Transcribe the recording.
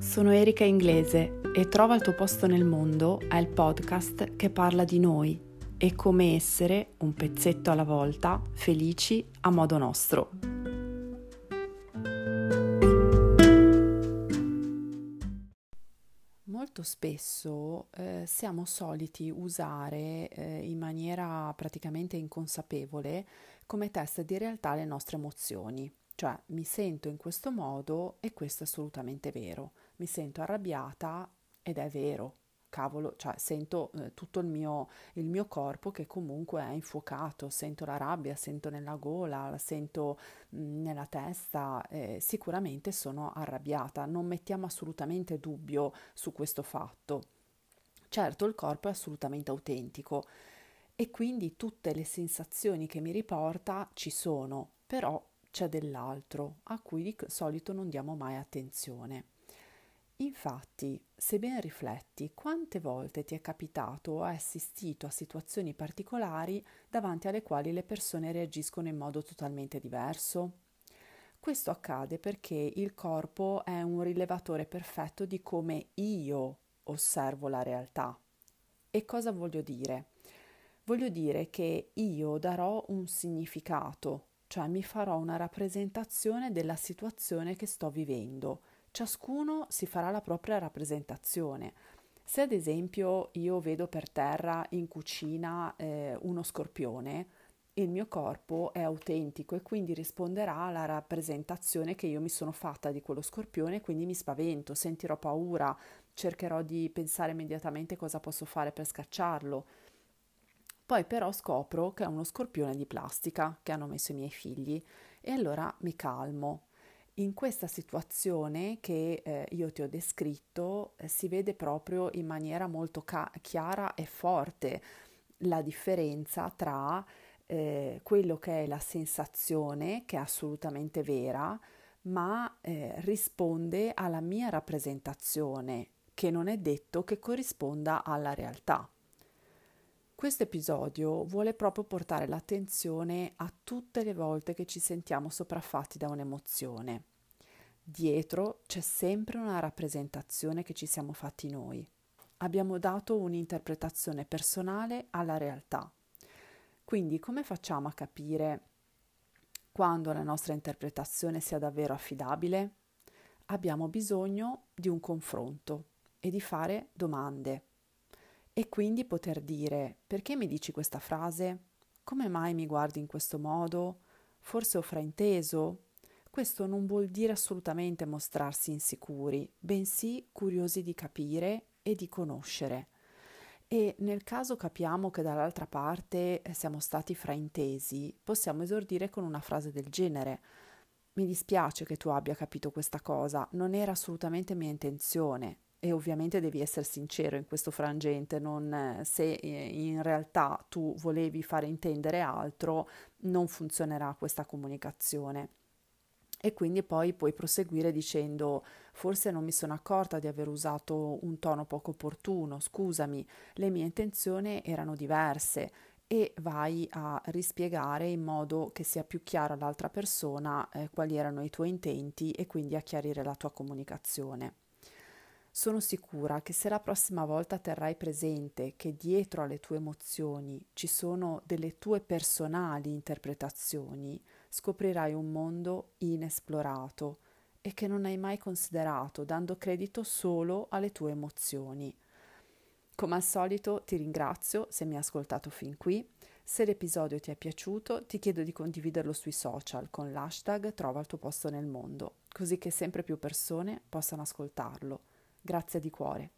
Sono Erika Inglese e Trova il tuo posto nel mondo è il podcast che parla di noi e come essere, un pezzetto alla volta, felici a modo nostro. Molto spesso eh, siamo soliti usare eh, in maniera praticamente inconsapevole come test di realtà le nostre emozioni. Cioè mi sento in questo modo e questo è assolutamente vero. Mi sento arrabbiata ed è vero. Cavolo, cioè sento eh, tutto il mio, il mio, corpo che comunque è infuocato, sento la rabbia, sento nella gola, la sento mh, mm, nella testa, eh, sicuramente sono arrabbiata, non mettiamo assolutamente dubbio su questo fatto. Certo, il corpo è assolutamente autentico e quindi tutte le sensazioni che mi riporta ci sono, però c'è dell'altro a cui di solito non diamo mai attenzione. Infatti, se ben rifletti, quante volte ti è capitato o hai assistito a situazioni particolari davanti alle quali le persone reagiscono in modo totalmente diverso? Questo accade perché il corpo è un rilevatore perfetto di come io osservo la realtà. E cosa voglio dire? Voglio dire che io darò un significato cioè mi farò una rappresentazione della situazione che sto vivendo. Ciascuno si farà la propria rappresentazione. Se ad esempio io vedo per terra in cucina eh, uno scorpione, il mio corpo è autentico e quindi risponderà alla rappresentazione che io mi sono fatta di quello scorpione, quindi mi spavento, sentirò paura, cercherò di pensare immediatamente cosa posso fare per scacciarlo poi però scopro che è uno scorpione di plastica che hanno messo i miei figli e allora mi calmo. In questa situazione che eh, io ti ho descritto eh, si vede proprio in maniera molto ca- chiara e forte la differenza tra eh, quello che è la sensazione, che è assolutamente vera, ma eh, risponde alla mia rappresentazione, che non è detto che corrisponda alla realtà. Questo episodio vuole proprio portare l'attenzione a tutte le volte che ci sentiamo sopraffatti da un'emozione. Dietro c'è sempre una rappresentazione che ci siamo fatti noi. Abbiamo dato un'interpretazione personale alla realtà. Quindi come facciamo a capire quando la nostra interpretazione sia davvero affidabile? Abbiamo bisogno di un confronto e di fare domande e quindi poter dire perché mi dici questa frase? Come mai mi guardi in questo modo? Forse ho frainteso? Questo non vuol dire assolutamente mostrarsi insicuri, bensì curiosi di capire e di conoscere. E nel caso capiamo che dall'altra parte eh, siamo stati fraintesi, possiamo esordire con una frase del genere. Mi dispiace che tu abbia capito questa cosa, non era assolutamente mia intenzione, e ovviamente devi essere sincero in questo frangente, non, se eh, in realtà tu volevi fare intendere altro, non funzionerà questa comunicazione. E quindi poi puoi proseguire dicendo forse non mi sono accorta di aver usato un tono poco opportuno, scusami, le mie intenzioni erano diverse e vai a rispiegare in modo che sia più chiaro all'altra persona eh, quali erano i tuoi intenti e quindi a chiarire la tua comunicazione. Sono sicura che se la prossima volta terrai presente che dietro alle tue emozioni ci sono delle tue personali interpretazioni, scoprirai un mondo inesplorato e che non hai mai considerato, dando credito solo alle tue emozioni. Come al solito ti ringrazio se mi hai ascoltato fin qui. Se l'episodio ti è piaciuto, ti chiedo di condividerlo sui social con l'hashtag Trova il tuo posto nel mondo, così che sempre più persone possano ascoltarlo. Grazie di cuore.